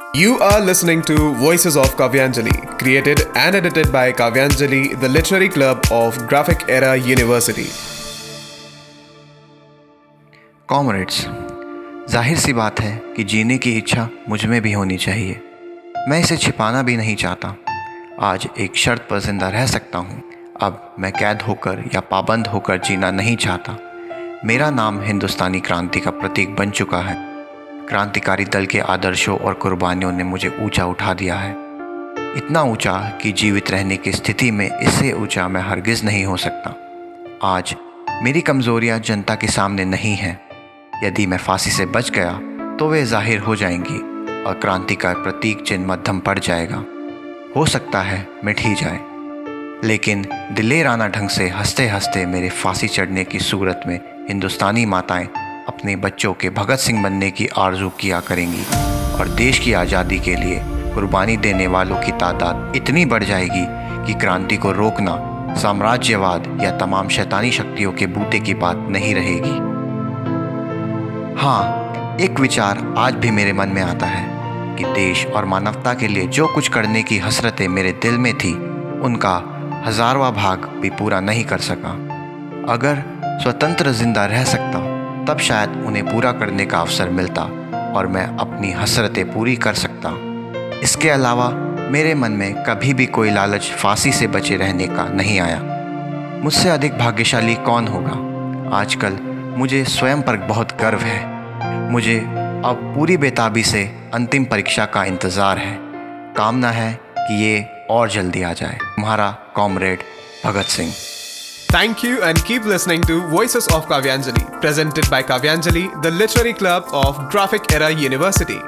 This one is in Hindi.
You are listening to Voices of Kavyanjali, created and edited by Kavyanjali, the literary club of Graphic Era University. Comrades ज़ाहिर सी बात है कि जीने की इच्छा मुझमें भी होनी चाहिए। मैं इसे छिपाना भी नहीं चाहता। आज एक शर्त पर ज़िंदा रह सकता हूँ। अब मैं कैद होकर या पाबंद होकर जीना नहीं चाहता। मेरा नाम हिंदुस्तानी क्रांति का प्रतीक बन चुका है। क्रांतिकारी दल के आदर्शों और कुर्बानियों ने मुझे ऊँचा उठा दिया है। इतना ऊँचा कि जीवित रहने की स्थिति में इससे ऊँचा मैं हरगिज़ नहीं हो सकता। आज मेरी कमज़ोरियाँ जनता के सामने नहीं हैं। यदि मैं फांसी से बच गया तो वे ज़ाहिर हो जाएँगी और क्रांति का प्रतीक चिन्ह मध्यम पड़ जाएगा। हो सकता है मिट ही जाए। लेकिन दिलेराना ढंग से हँसते हँसते मेरे फांसी चढ़ने की सूरत में हिंदुस्तानी माताएँ अपने बच्चों के भगत सिंह बनने की आरज़ू किया करेंगी और देश की आज़ादी के लिए कुर्बानी देने वालों की तादाद इतनी बढ़ जाएगी कि क्रांति को रोकना साम्राज्यवाद या तमाम शैतानी शक्तियों के बूते की बात नहीं रहेगी। हाँ एक विचार आज भी मेरे मन में आता है कि देश और मानवता के लिए जो कुछ करने की हसरतें मेरे दिल में थी, उनका हजारवा भाग भी पूरा नहीं कर सका। अगर स्वतंत्र ज़िंदा रह सकता तब शायद उन्हें पूरा करने का अवसर मिलता और मैं अपनी हसरतें पूरी कर सकता। इसके अलावा मेरे मन में कभी भी कोई लालच फांसी से बचे रहने का नहीं आया। मुझसे अधिक भाग्यशाली कौन होगा? आजकल मुझे स्वयं पर बहुत गर्व है। मुझे अब पूरी बेताबी से अंतिम परीक्षा का इंतज़ार है। कामना है कि ये और जल्दी आ जाए। तुम्हारा comrade Bhagat Singh. Thank you and keep listening to Voices of Kavyanjali, presented by Kavyanjali, the literary club of Graphic Era University.